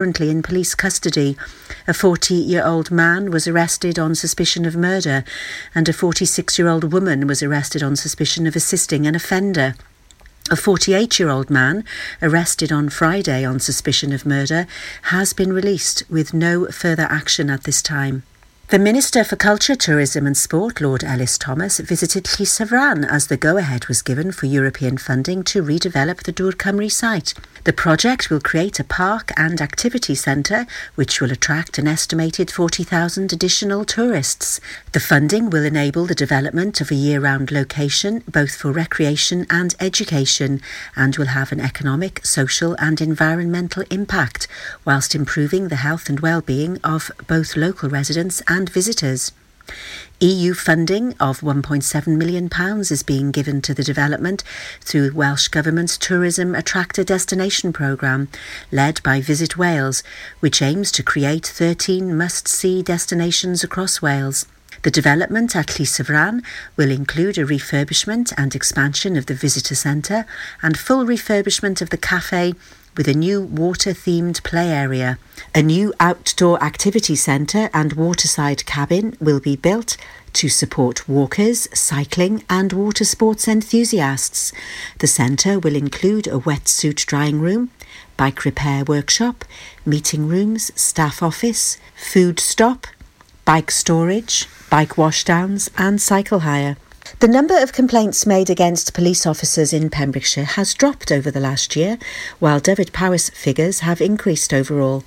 currently in police custody. A 40 year old man was arrested on suspicion of murder, and a 46 year old woman was arrested on suspicion of assisting an offender. A 48 year old man, arrested on Friday on suspicion of murder, has been released with no further action at this time. The Minister for Culture, Tourism and Sport, Lord Elis-Thomas, visited Llysefran as the go-ahead was given for European funding to redevelop the Dŵr Cymru site. The project will create a park and activity centre which will attract an estimated 40,000 additional tourists. The funding will enable the development of a year-round location both for recreation and education and will have an economic, social and environmental impact whilst improving the health and well-being of both local residents and and visitors. EU funding of £1.7 million is being given to the development through Welsh Government's Tourism Attractor Destination Programme, led by Visit Wales, which aims to create 13 must see destinations across Wales. The development at Llysefran will include a refurbishment and expansion of the visitor centre and full refurbishment of the cafe with a new water themed play area. A new outdoor activity centre and waterside cabin will be built to support walkers, cycling, and water sports enthusiasts. The centre will include a wetsuit drying room, bike repair workshop, meeting rooms, staff office, food stop, bike storage, bike washdowns, and cycle hire. The number of complaints made against police officers in Pembrokeshire has dropped over the last year, while Dyfed-Powys figures have increased overall.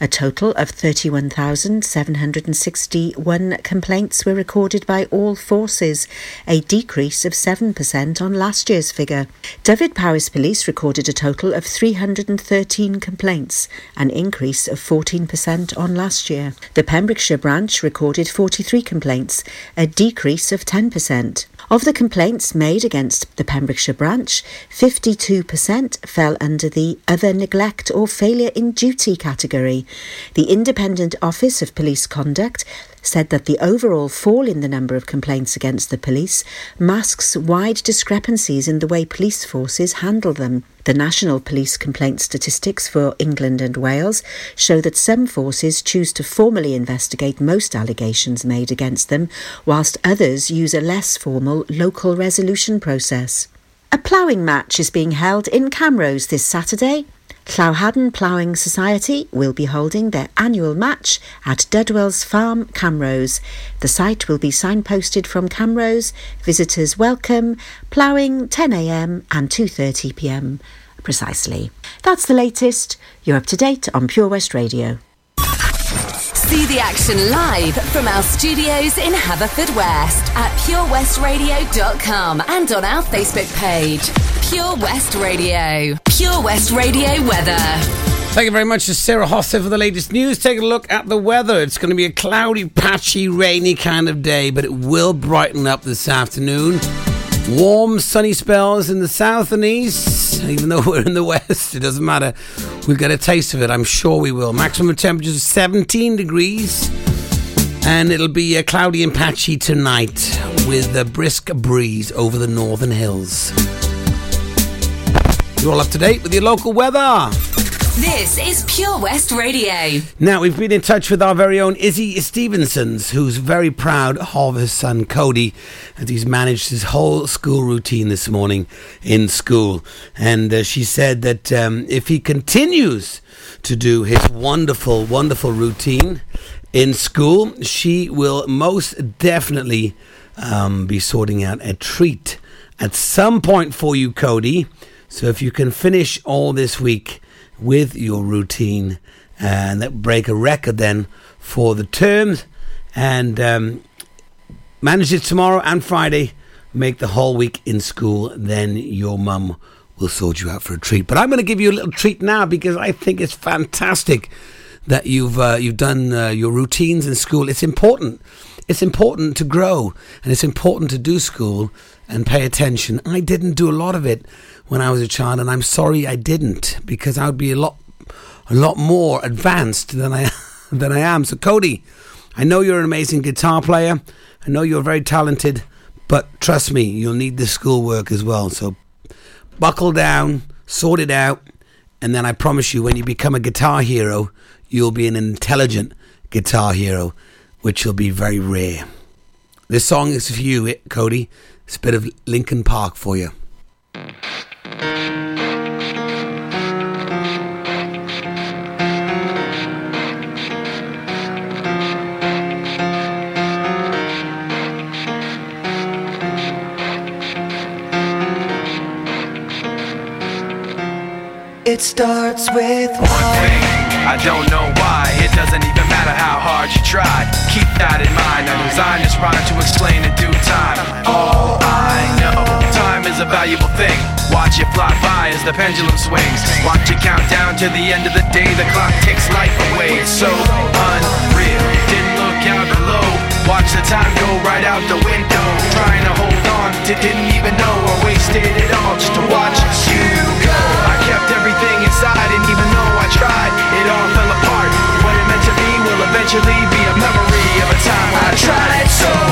A total of 31,761 complaints were recorded by all forces, a decrease of 7% on last year's figure. Dyfed-Powys Police recorded a total of 313 complaints, an increase of 14% on last year. The Pembrokeshire branch recorded 43 complaints, a decrease of 10%. Of the complaints made against the Pembrokeshire branch, 52% fell under the other neglect or failure in duty category. The Independent Office of Police Conduct said that the overall fall in the number of complaints against the police masks wide discrepancies in the way police forces handle them. The National Police Complaint Statistics for England and Wales show that some forces choose to formally investigate most allegations made against them, whilst others use a less formal local resolution process. A ploughing match is being held in Camrose this Saturday. Clowhaddon Ploughing Society will be holding their annual match at Dudwell's Farm, Camrose. The site will be signposted from Camrose. Visitors welcome. Ploughing 10am and 2.30pm precisely. That's the latest. You're up to date on Pure West Radio. See the action live from our studios in Haverfordwest at purewestradio.com and on our Facebook page. Pure West Radio. Pure West Radio weather. Thank you very much to Sarah Hosse for the latest news. Take a look at the weather. It's going to be a cloudy, patchy, rainy kind of day, but it will brighten up this afternoon. Warm, sunny spells in the south and east. Even though we're in the west, it doesn't matter. We'll get a taste of it. I'm sure we will. Maximum temperature is 17 degrees. And it'll be a cloudy and patchy tonight with a brisk breeze over the northern hills. You're all up to date with your local weather. This is Pure West Radio. Now, we've been in touch with our very own Izzy Stevensons, who's very proud of his son Cody, as he's managed his whole school routine this morning in school. And uh, she said that um, if he continues to do his wonderful, wonderful routine in school, she will most definitely um, be sorting out a treat at some point for you, Cody. So if you can finish all this week with your routine and that break a record then for the terms and um, manage it tomorrow and Friday. Make the whole week in school, then your mum will sort you out for a treat. But I'm going to give you a little treat now because I think it's fantastic that you've uh, you've done uh, your routines in school. It's important. It's important to grow and it's important to do school and pay attention. I didn't do a lot of it when I was a child, and I'm sorry I didn't because I would be a lot, a lot more advanced than I than I am. So, Cody, I know you're an amazing guitar player. I know you're very talented, but trust me, you'll need the schoolwork as well. So, buckle down, sort it out, And then I promise you, when you become a guitar hero, you'll be an intelligent guitar hero, which will be very rare. This song is for you, Cody. It's a bit of Linkin Park for you. It starts with one thing. I don't know why. It doesn't even matter how hard you try. Keep that in mind. I designed this rhyme to explain in due time. All I a valuable thing. Watch it fly by as the pendulum swings. Watch it count down to the end of the day. The clock takes life away. It's so unreal. Didn't look out below. Watch the time go right out the window. Trying to hold on to didn't even know I wasted it all just to watch you go. I kept everything inside, and even though I tried, it all fell apart. What it meant to be will eventually be a memory of a time I tried so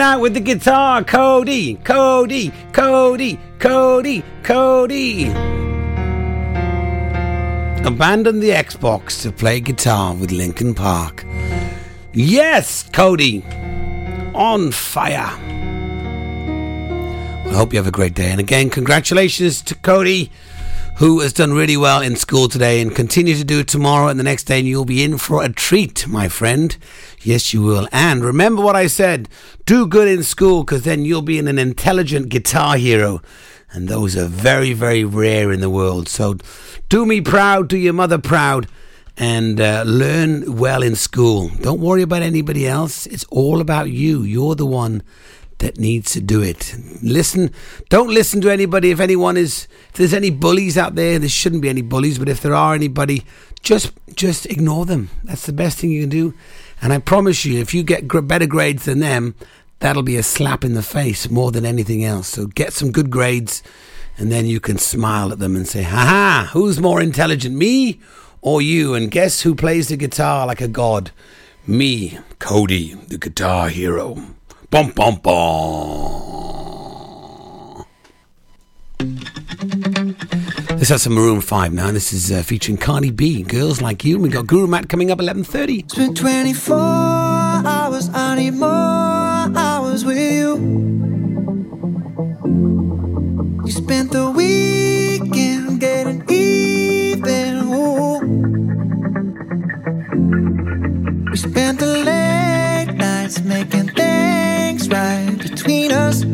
Out with the guitar, Cody, Cody, Cody, Cody, Cody. Abandon the Xbox to play guitar with Linkin Park. Yes, Cody. On fire. I hope you have a great day. And again, congratulations to Cody, who has done really well in school today and continue to do tomorrow and the next day, and you'll be in for a treat, my friend. Yes, you will. And remember what I said do good in school because then you'll be an intelligent guitar hero. And those are very, very rare in the world. So do me proud, do your mother proud, and uh, learn well in school. Don't worry about anybody else. It's all about you. You're the one that needs to do it. Listen, don't listen to anybody. If anyone is, if there's any bullies out there, there shouldn't be any bullies, but if there are anybody, just just ignore them. That's the best thing you can do. And I promise you, if you get better grades than them, that'll be a slap in the face more than anything else. So get some good grades, and then you can smile at them and say, "Ha ha! Who's more intelligent, me or you?" And guess who plays the guitar like a god? Me, Cody, the guitar hero. Bum, bum, bum. This has some Maroon 5 now. This is uh, featuring Cardi B, Girls Like You. We got Guru Matt coming up 11.30. It's been 24 hours. I need more hours with you. You spent the weekend getting even. Ooh. We spent the us.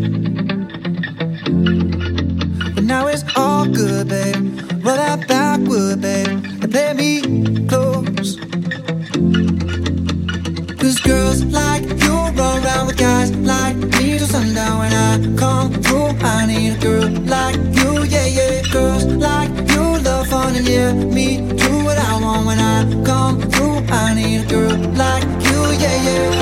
But now it's all good, babe. Roll that backward, babe, and play me close. Cause girls like you run around with guys like me till sundown when I come through. I need a girl like you, yeah, yeah. Girls like you love fun and yeah, me do what I want when I come through. I need a girl like you, yeah, yeah. Yeah,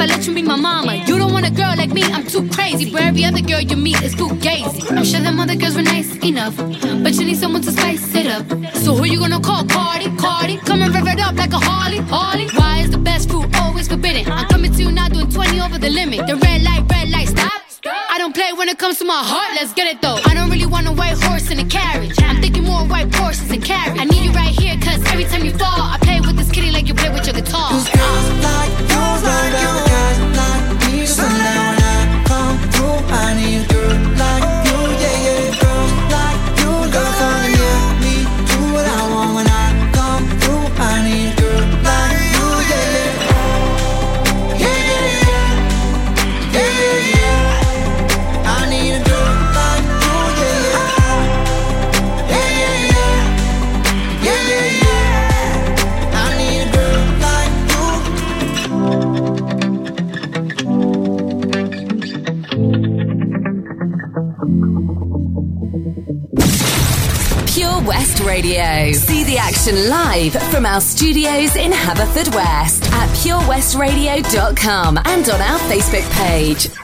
If I let you be my mama. You don't want a girl like me, I'm too crazy. But every other girl you meet is too gazy. I'm sure them other girls were nice enough, but you need someone to spice it up. So who you gonna call? Cardi, Cardi. Come and rev it up like a Harley, Harley. Why is the best food always forbidden? I'm coming to you now doing 20 over the limit. The red light, red light, stop. I don't play when it comes to my heart, let's get it though. I don't really want a white horse in a carriage. I'm thinking more white horses and carriage. I need you right here, cause every time you fall, I Radio. See the action live from our studios in Haverfordwest at purewestradio.com and on our Facebook page.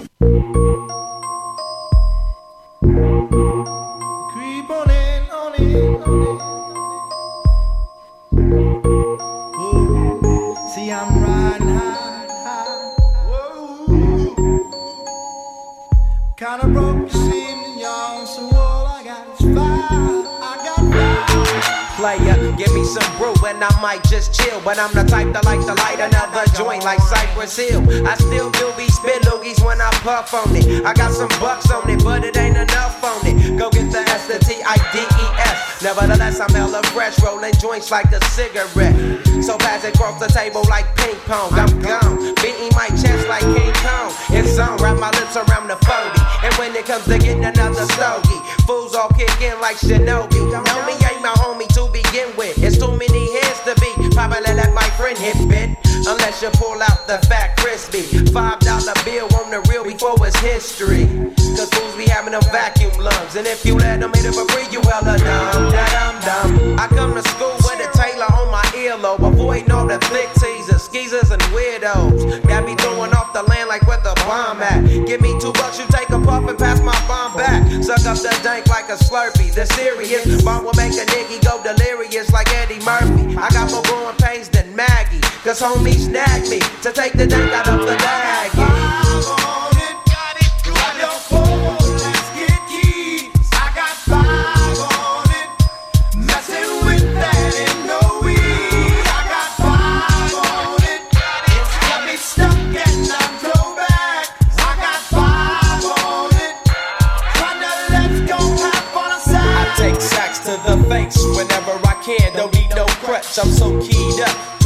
Cypress Hill. I still do be spit loogies when I puff on it. I got some bucks on it, but it ain't enough on it. Go get the S, the T, I, D, E, S. Nevertheless, I'm hella fresh, rolling joints like a cigarette. So pass it across the table like ping pong. I'm gone, beating my chest like King Kong. It's on, wrap my lips around the 40. And when it comes to getting another stogie, fools all kick in like Shinobi. And if you let them hit it for free, you hella dumb. Da dum dum. I come to school with a Taylor on my earlobe. Avoiding all the thick teasers, skeezers, and weirdos. That be throwing off the land like where the bomb at. Give me two bucks, you take a puff and pass my bomb back. Suck up the dank like a slurpee. The serious bomb will make a nigga go delirious like Eddie Murphy. I got more growing pains than Maggie. Cause homies snagged me to take the dank out of the bag. I'm so keyed up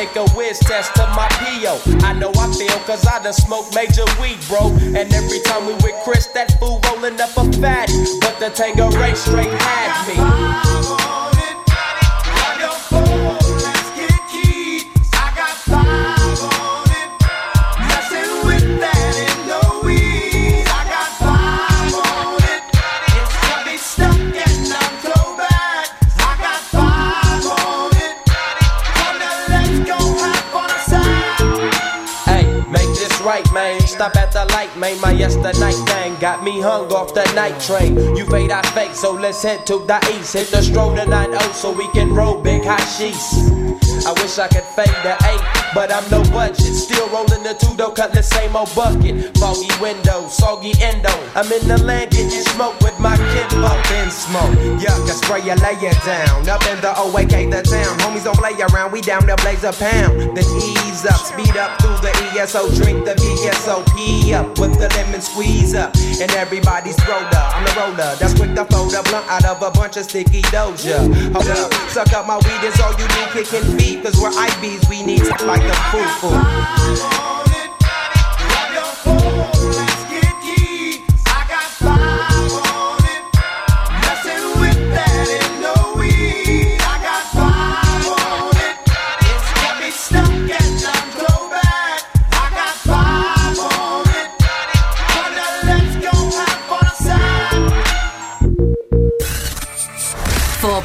take a whiz test to my PO. I know I feel cause I done smoked major weed, bro. And every time we with Chris, that fool rolling up a fatty. But the Tanqueray straight had me. Stop at the light, man. My yesterday thing got me hung off the night train. You fade, I fake, so let's head to the east. Hit the stroll to 9 so we can roll big hot sheets. I wish I could fade the 8, but I'm no budget. Still rolling the two though, cut the same old bucket. Foggy window, soggy endo. I'm in the land getting smoke with my kid up in smoke. Yuck, I spray you, lay down. Up in the OAK, the town. Homies don't play around, we down to blaze a pound. Then ease up, speed up through the ESO, drink the VSOP up with the lemon squeeze up. And everybody's roller, I'm the roller. That's quick to fold a blunt out of a bunch of sticky doja. Hold up, suck up my weed, is all you need, kicking feet. Cause we're IBs, we need to like the foo foo.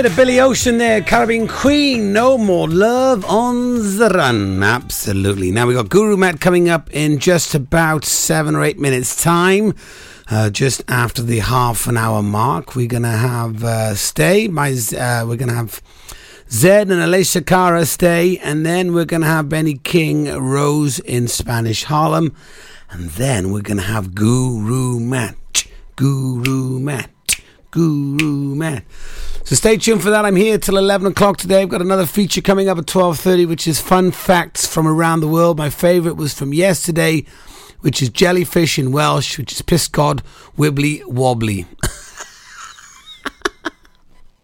Bit of Billy Ocean there, Caribbean Queen. No more love on the run. Absolutely. Now we got Guru Matt coming up in just about seven or eight minutes' time. Uh, just after the half an hour mark, we're gonna have uh, stay. My uh, we're gonna have Zedd and Alessia Cara stay, and then we're gonna have Benny King Rose in Spanish Harlem, and then we're gonna have Guru Matt, Guru Matt, Guru Matt. So stay tuned for that. I'm here till 11 o'clock today. I've got another feature coming up at 12.30, which is fun facts from around the world. My favourite was from yesterday, which is jellyfish in Welsh, which is piscod wibbly wobbly.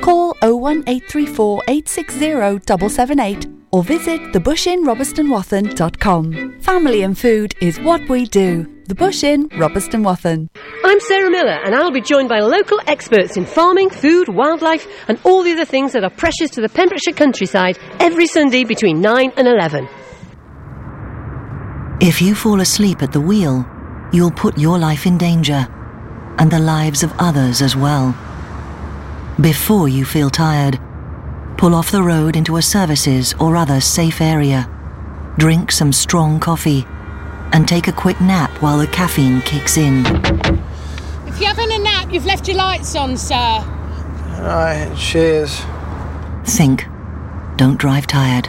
Call 01834 860 778 or visit thebushinrobertsonwathen.com. Family and food is what we do. The Bush Inn, Robeston Wathen. I'm Sarah Miller, and I'll be joined by local experts in farming, food, wildlife, and all the other things that are precious to the Pembrokeshire countryside every Sunday between 9 and 11. If you fall asleep at the wheel, you'll put your life in danger and the lives of others as well. Before you feel tired, pull off the road into a services or other safe area. Drink some strong coffee and take a quick nap while the caffeine kicks in. If you're having a nap, you've left your lights on, sir. Alright, cheers. Think. Don't drive tired.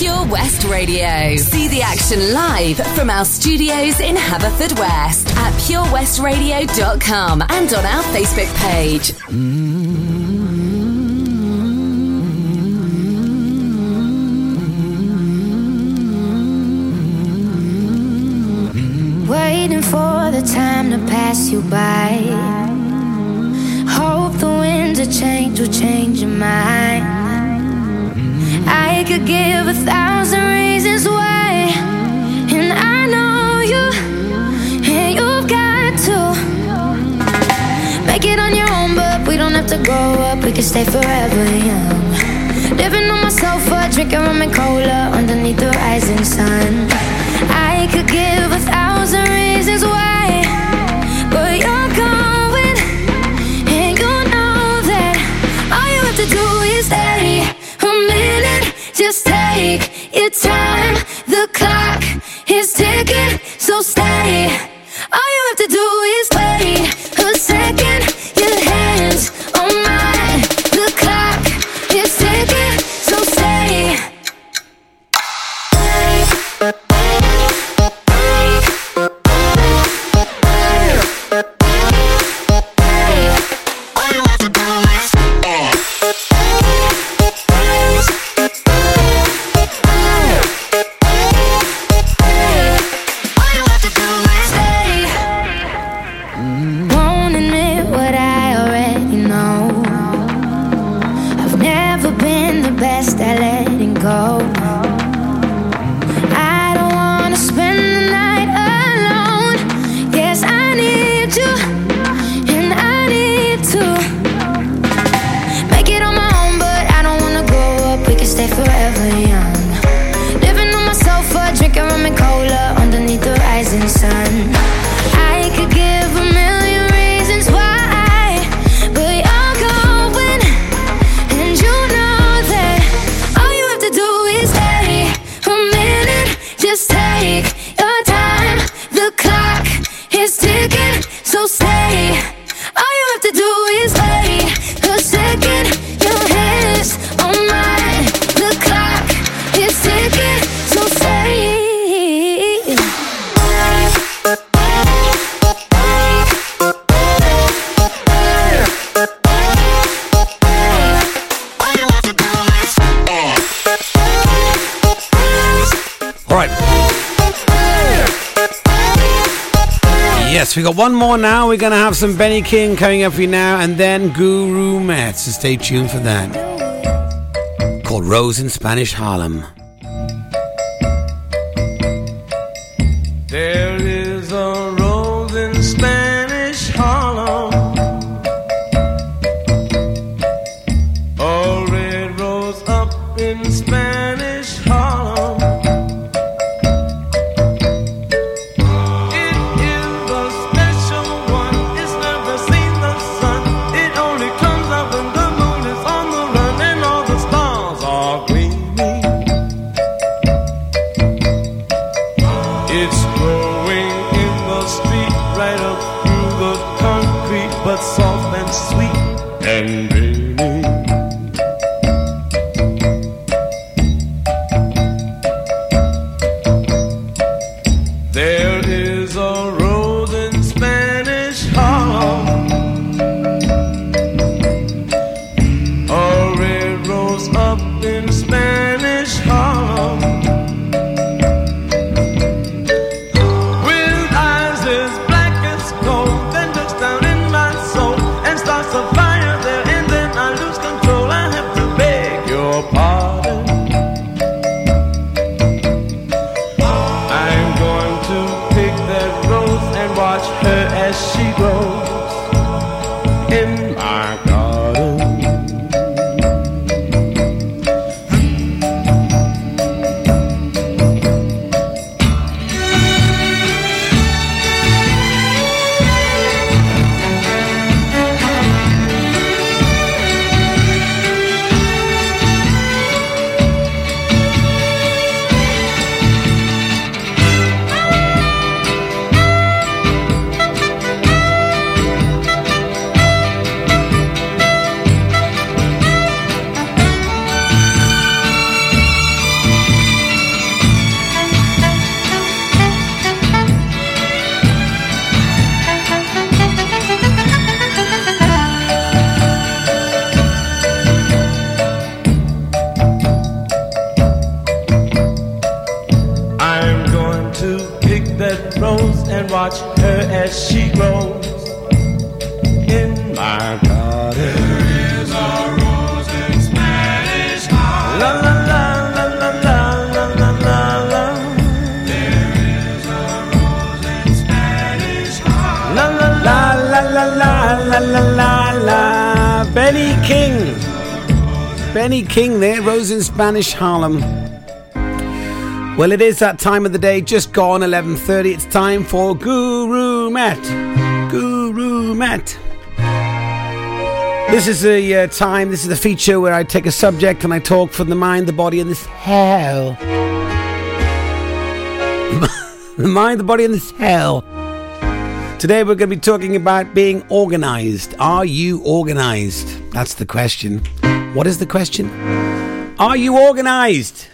Pure West Radio. See the action live from our studios in Haverfordwest at purewestradio.com and on our Facebook page. Waiting for the time to pass you by. Hope the winds of change will change your mind. I could give a thousand reasons why, and I know you, and you've got to make it on your own. But we don't have to grow up; we can stay forever young. Living on my sofa, drinking rum and cola underneath the rising sun. I could give a thousand reasons why, your time. The clock is ticking, so stay. All you have to do is wait a second. Best at letting go. We got one more now. We're going to have some Benny King coming up for you now, and then Guru Matt. So stay tuned for that. Called Rose in Spanish Harlem. Benny King there, Rose in Spanish Harlem. Well, it is that time of the day, just gone 11:30. It's time for Guru Matt. Guru Matt. This is the uh, time, this is the feature where I take a subject and I talk from the mind, the body, and the hell. the mind, the body, and the hell. Today we're going to be talking about being organized. Are you organized? That's the question. What is the question? Are you organized?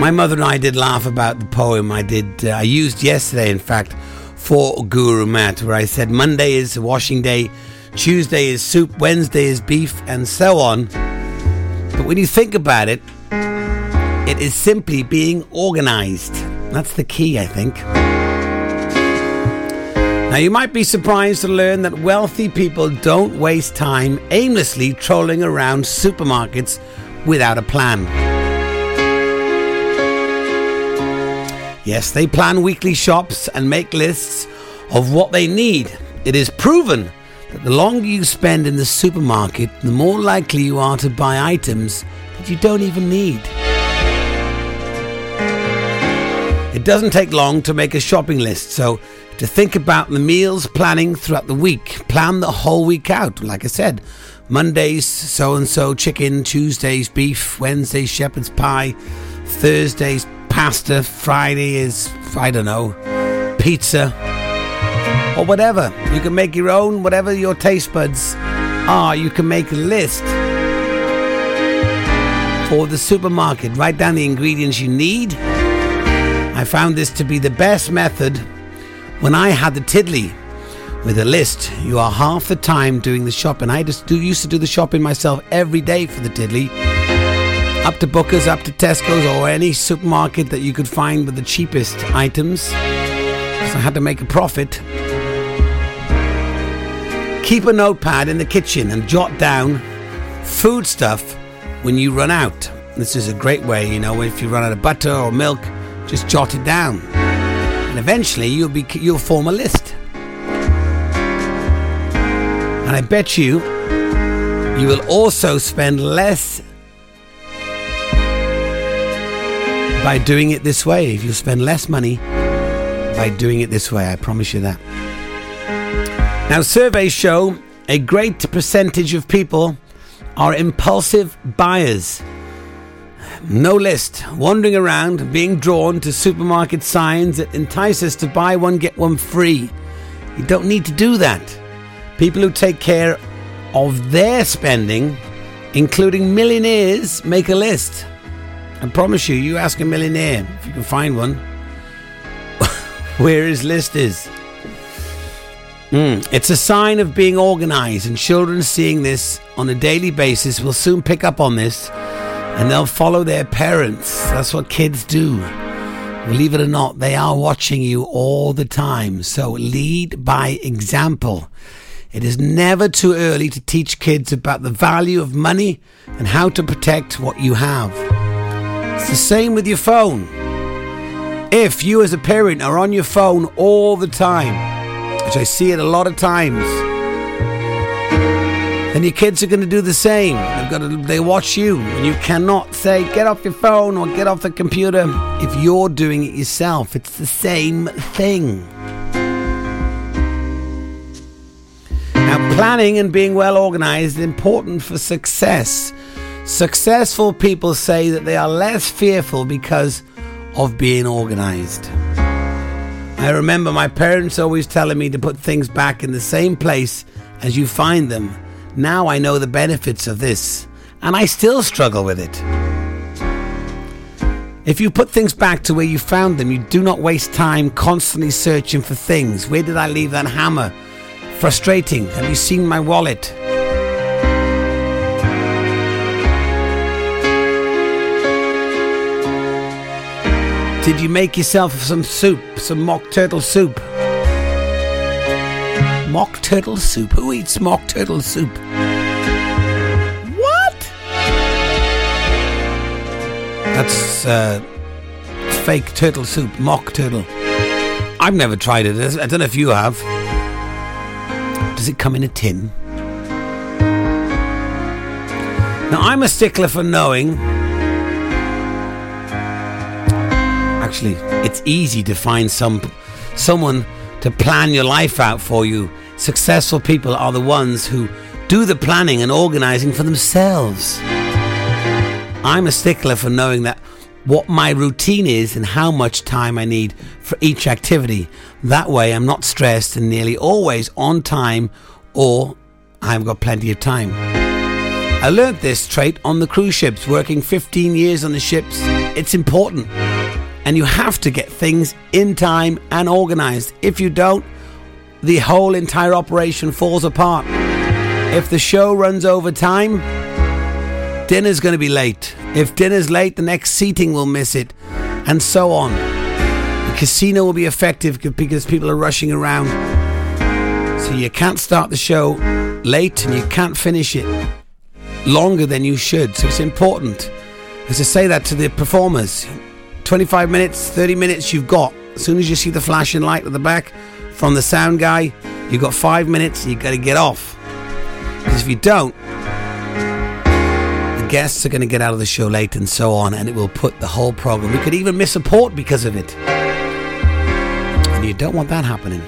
My mother and I did laugh about the poem I did. Uh, I used yesterday, in fact, for Guru Matt, where I said Monday is washing day, Tuesday is soup, Wednesday is beef, and so on. But when you think about it, it is simply being organized. That's the key, I think. Now, you might be surprised to learn that wealthy people don't waste time aimlessly trolling around supermarkets without a plan. Yes, they plan weekly shops and make lists of what they need. It is proven that the longer you spend in the supermarket, the more likely you are to buy items that you don't even need. It doesn't take long to make a shopping list, so to think about the meals planning throughout the week, plan the whole week out. Like I said, Mondays, so and so chicken, Tuesdays, beef, Wednesdays, shepherd's pie, Thursdays, pasta, Friday is, I don't know, pizza, or whatever. You can make your own, whatever your taste buds are, you can make a list for the supermarket. Write down the ingredients you need. I found this to be the best method when I had the tiddly. With a list, you are half the time doing the shopping. I just do, used to do the shopping myself every day for the tiddly. Up to Booker's, up to Tesco's, or any supermarket that you could find with the cheapest items. So I had to make a profit. Keep a notepad in the kitchen and jot down food stuff when you run out. This is a great way, you know, if you run out of butter or milk, just jot it down. And eventually you'll be you'll form a list. And I bet you you will also spend less by doing it this way. If you spend less money by doing it this way, I promise you that. Now, surveys show a great percentage of people are impulsive buyers. No list, wandering around, being drawn to supermarket signs that entice us to buy one, get one free. You don't need to do that. People who take care of their spending, including millionaires, make a list. I promise you, you ask a millionaire, if you can find one, where his list is. Mm, it's a sign of being organized, and children seeing this on a daily basis will soon pick up on this and they'll follow their parents. That's what kids do. Believe it or not, they are watching you all the time. So lead by example. It is never too early to teach kids about the value of money and how to protect what you have. It's the same with your phone. If you, as a parent, are on your phone all the time, which I see it a lot of times, your kids are going to do the same. They've got to, they watch you, and you cannot say, get off your phone or get off the computer if you're doing it yourself. It's the same thing. Now, planning and being well organized is important for success. Successful people say that they are less fearful because of being organized. I remember my parents always telling me to put things back in the same place as you find them. Now I know the benefits of this, and I still struggle with it. If you put things back to where you found them, you do not waste time constantly searching for things. Where did I leave that hammer? Frustrating. Have you seen my wallet? Did you make yourself some soup? Some mock turtle soup? Mock turtle soup? Who eats mock turtle soup? What? That's uh, fake turtle soup, mock turtle. I've never tried it. I don't know if you have. Does it come in a tin? Now, I'm a stickler for knowing. Actually, it's easy to find some someone to plan your life out for you. Successful people are the ones who do the planning and organizing for themselves. I'm a stickler for knowing that what my routine is and how much time I need for each activity. That way, I'm not stressed and nearly always on time or I've got plenty of time. I learned this trait on the cruise ships, working 15 years on the ships. It's important. And you have to get things in time and organized. If you don't, the whole entire operation falls apart. If the show runs over time, dinner's going to be late. If dinner's late, the next seating will miss it, and so on. The casino will be effective because people are rushing around. So you can't start the show late and you can't finish it longer than you should. So it's important. I say that to the performers, 25 minutes, 30 minutes you've got. As soon as you see the flashing light at the back from the sound guy, you've got five minutes you've got to get off. Because if you don't, the guests are going to get out of the show late and so on, and it will put the whole program. We could even miss a port because of it. And you don't want that happening.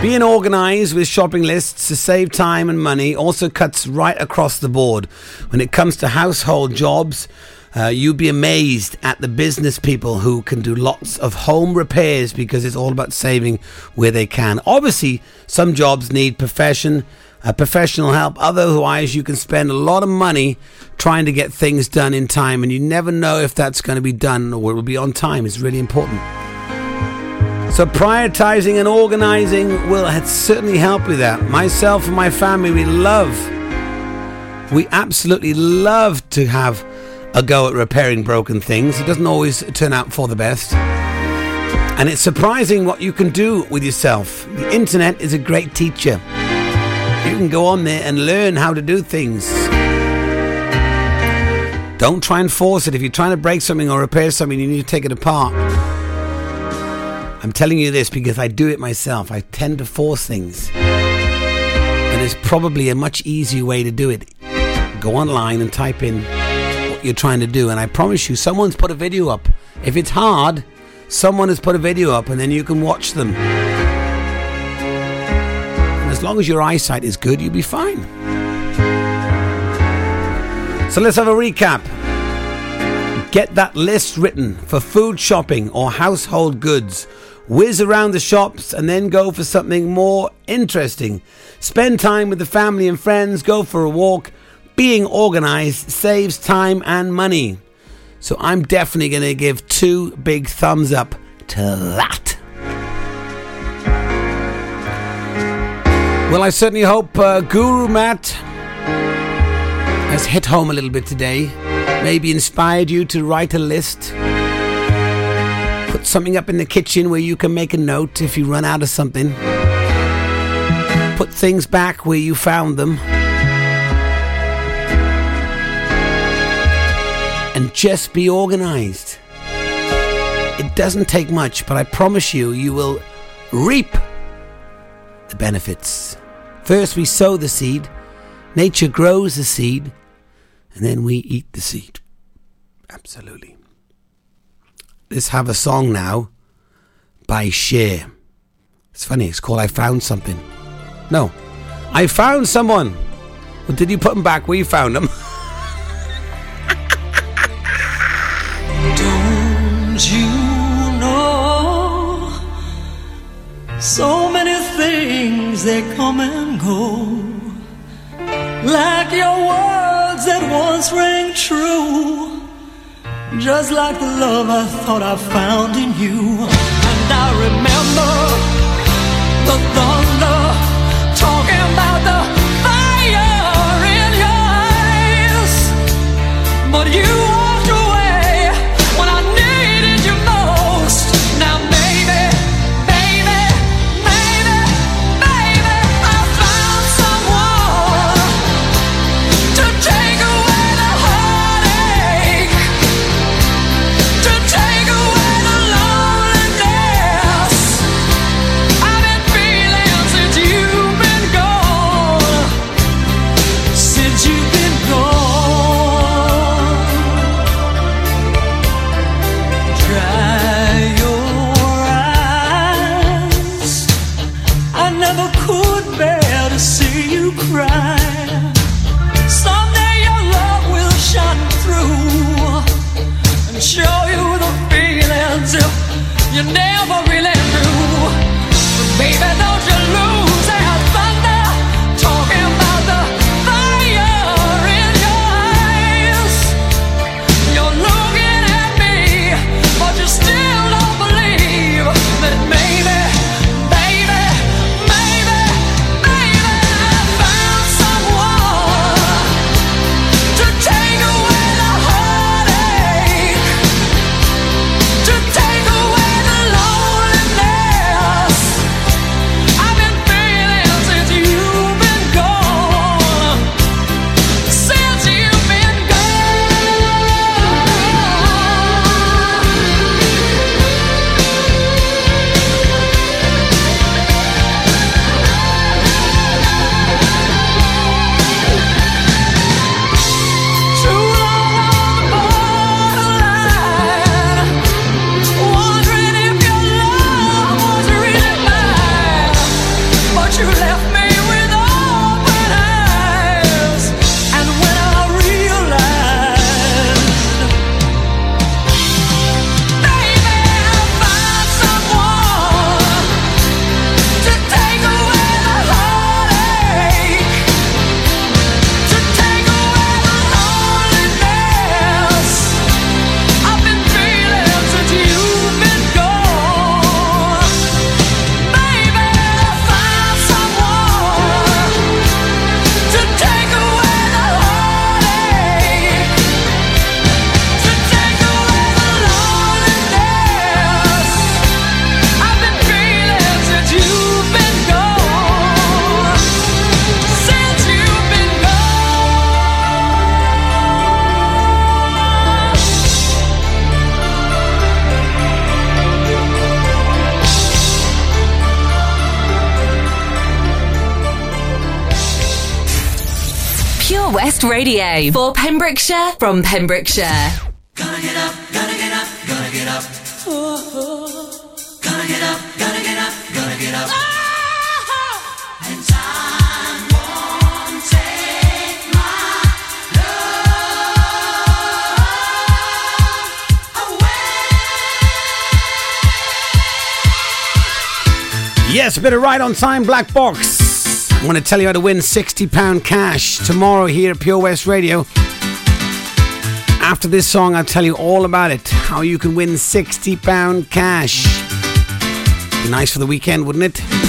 Being organized with shopping lists to save time and money also cuts right across the board. When it comes to household jobs, uh, you'd be amazed at the business people who can do lots of home repairs because it's all about saving where they can. Obviously, some jobs need profession, uh, professional help. Otherwise, you can spend a lot of money trying to get things done in time, and you never know if that's going to be done or it will be on time. It's really important. So prioritizing and organizing will certainly help with that. Myself and my family, we love, we absolutely love to have a go at repairing broken things. It doesn't always turn out for the best. And it's surprising what you can do with yourself. The internet is a great teacher. You can go on there and learn how to do things. Don't try and force it. If you're trying to break something or repair something, you need to take it apart. I'm telling you this because I do it myself. I tend to force things. And there's probably a much easier way to do it. Go online and type in what you're trying to do, and I promise you, someone's put a video up. If it's hard, someone has put a video up, and then you can watch them. And as long as your eyesight is good, you'll be fine. So let's have a recap. Get that list written for food shopping or household goods. Whiz around the shops and then go for something more interesting. Spend time with the family and friends, go for a walk. Being organized saves time and money. So I'm definitely going to give two big thumbs up to that. Well, I certainly hope uh, Guru Matt has hit home a little bit today. Maybe inspired you to write a list. Put something up in the kitchen where you can make a note if you run out of something. Put things back where you found them. And just be organized. It doesn't take much, but I promise you, you will reap the benefits. First, we sow the seed, nature grows the seed, and then we eat the seed. Absolutely. Let's have a song now by Cher. It's funny, it's called I Found Something. No, I found someone. Well, did you put them back where you found them? so many things they come and go. Like your words that once rang true. Just like the love I thought I found in you. And I remember the thunder talking about the fire in your eyes. But you from Pembrokeshire. Gonna get up, gonna get up, gonna get up. Oh, Gonna get up, gonna get up, gonna get up. And time won't take my Yes, a bit of right on time black box. I want to tell you how to win £60 cash tomorrow here at Pure West Radio. After this song, I'll tell you all about it. How you can win £60 cash. Be nice for the weekend, wouldn't it?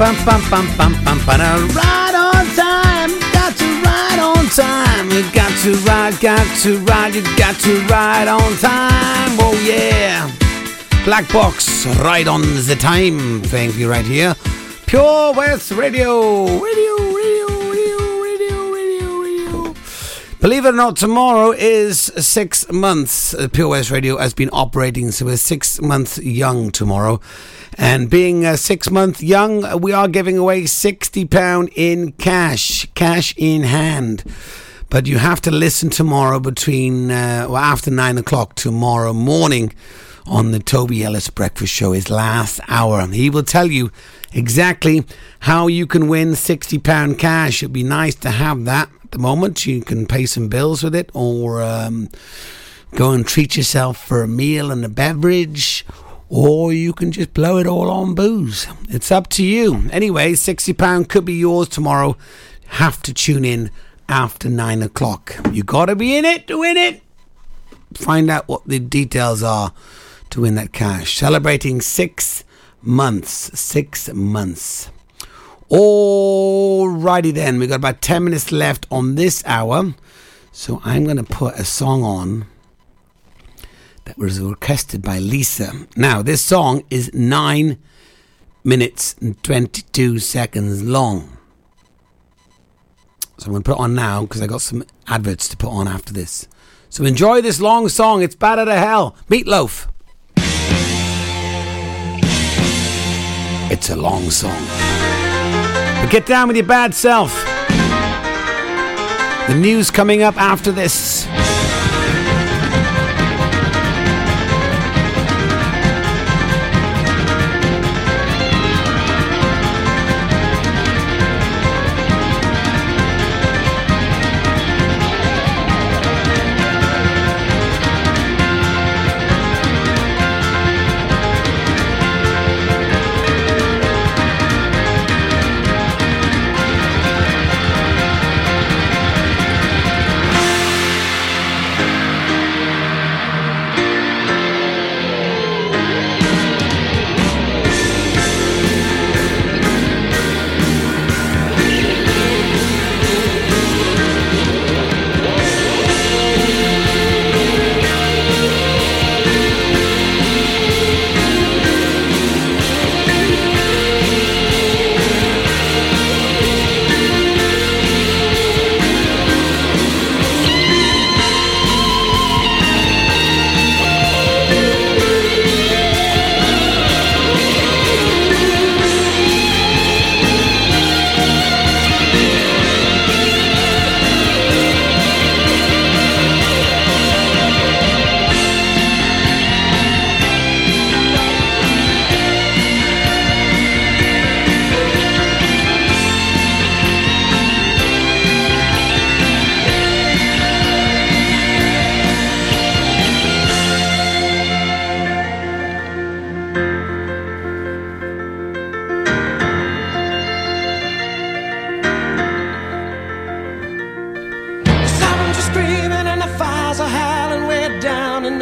Pam pam pam pam pam pam. Right on time, got to ride on time. You got to ride, got to ride, you got to ride on time. Oh yeah. Black Box, right on the time. Thank you right here. Pure West radio, radio, Believe it or not, tomorrow is six months. Pure West Radio has been operating, so we're six months young tomorrow. And being uh, six months young, we are giving away £60 in cash, cash in hand. But you have to listen tomorrow between, uh, well, after nine o'clock tomorrow morning on the Toby Ellis Breakfast Show, his last hour. He will tell you exactly how you can win £60 cash. It'd be nice to have that at the moment. You can pay some bills with it or um, go and treat yourself for a meal and a beverage. Or you can just blow it all on booze. It's up to you. Anyway, £60 could be yours tomorrow. Have to tune in after nine o'clock. You gotta be in it to win it. Find out what the details are to win that cash. Celebrating six months. Six months. Alrighty then, we've got about 10 minutes left on this hour. So I'm going to put a song on that was requested by Lisa. Now, this song is 9 minutes and 22 seconds long. So I'm going to put it on now because I got some adverts to put on after this. So enjoy this long song. It's out of hell. Meatloaf. It's a long song. Get down with your bad self. The news coming up after this.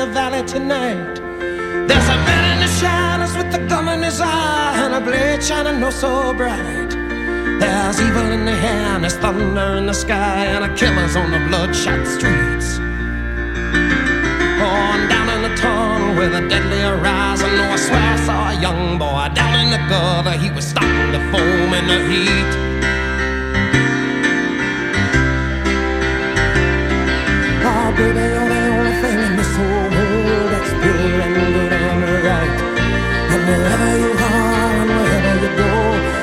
Valley tonight. There's a man in the shadows with a gun in his eye and a blade shining oh so bright. There's evil in the air and there's thunder in the sky and a killer's on the bloodshot streets. Oh, and down in the tunnel with a deadly horizon, oh, I swear I saw a young boy down in the gutter. He was starting to foam in the heat. Oh, baby,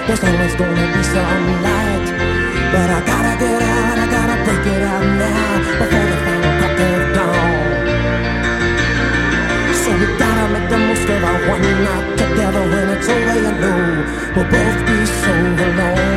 there's always gonna be some light. But I gotta get out, I gotta break it out now before the final crack of dawn. So we gotta make the most of our one night together when it's over, you know we'll both be so alone.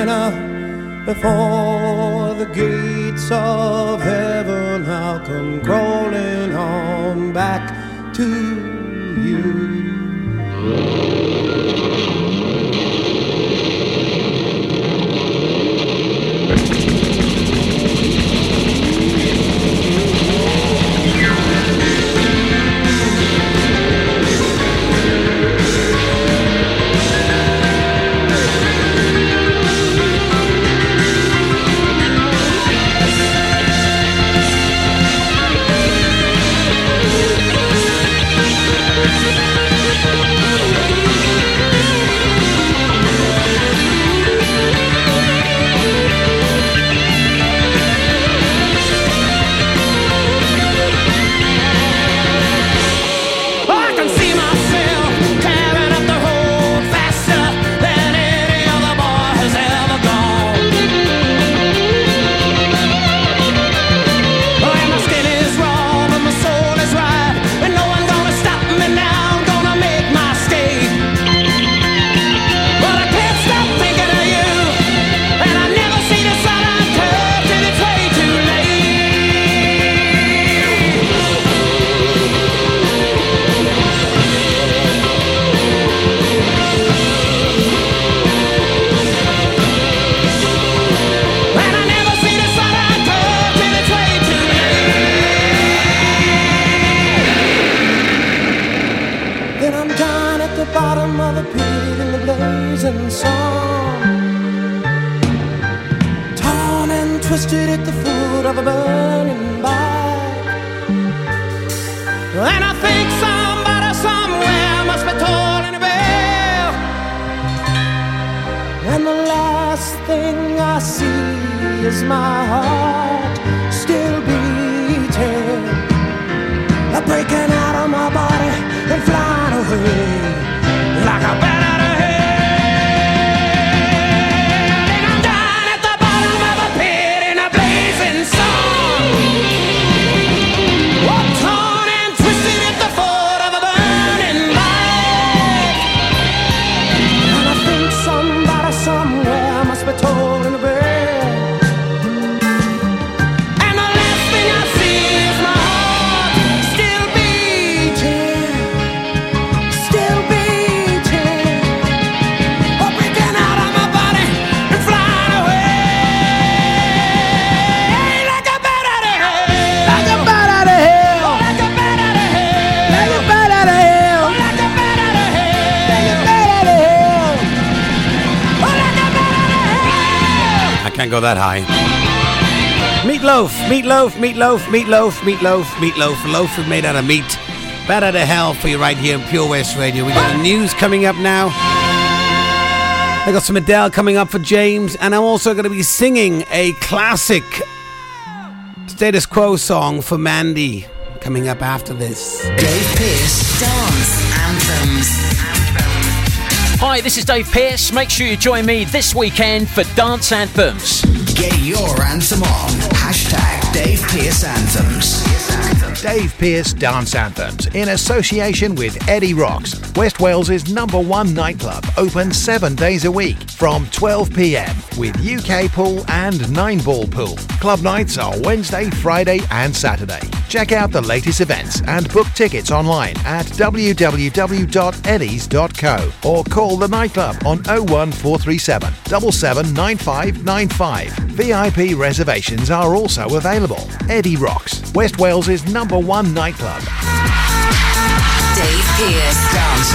sinner before the gates of heaven. I'll come crawling on back to bottom of the pit in the blazing sun. Torn and twisted at the foot of a burning bike. And I think somebody somewhere must be tolling a bell. And the last thing I see is my heart. go that high. Meatloaf, meatloaf, meatloaf, meatloaf, meatloaf, meatloaf. Loaf made out of meat. Better to hell for you right here in Pure West Radio. We got the news coming up now. I got some Adele coming up for James, and I'm also going to be singing a classic status quo song for Mandy coming up after this. Dave Pearce Dance Anthems. Hi, this is Dave Pearce. Make sure you join me this weekend for Dance Anthems. Get your anthem on. Hashtag Dave Pearce Anthems. Dave Pearce Dance Anthems in association with Eddie Rocks, West Wales's number one nightclub, open seven days a week from 12 pm with UK pool and nine ball pool. Club nights are Wednesday, Friday, and Saturday. Check out the latest events and book tickets online at www.eddies.co or call the nightclub on 01437 779595. VIP reservations are also available. Eddie Rocks, West Wales's number one nightclub. Dave Pearce Dance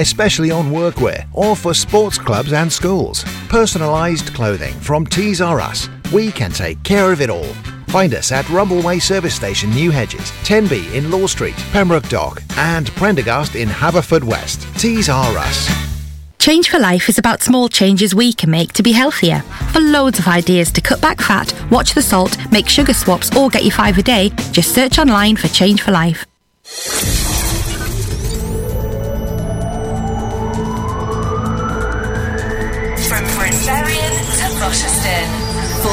especially on workwear or for sports clubs and schools. Personalised clothing from Tees R Us. We can take care of it all. Find us at Rumbleway Service Station, New Hedges, 10B in Law Street, Pembroke Dock, and Prendergast in Haverfordwest. Tees R Us. Change for Life is about small changes we can make to be healthier. For loads of ideas to cut back fat, watch the salt, make sugar swaps, or get your five a day, just search online for Change for Life. Rochester.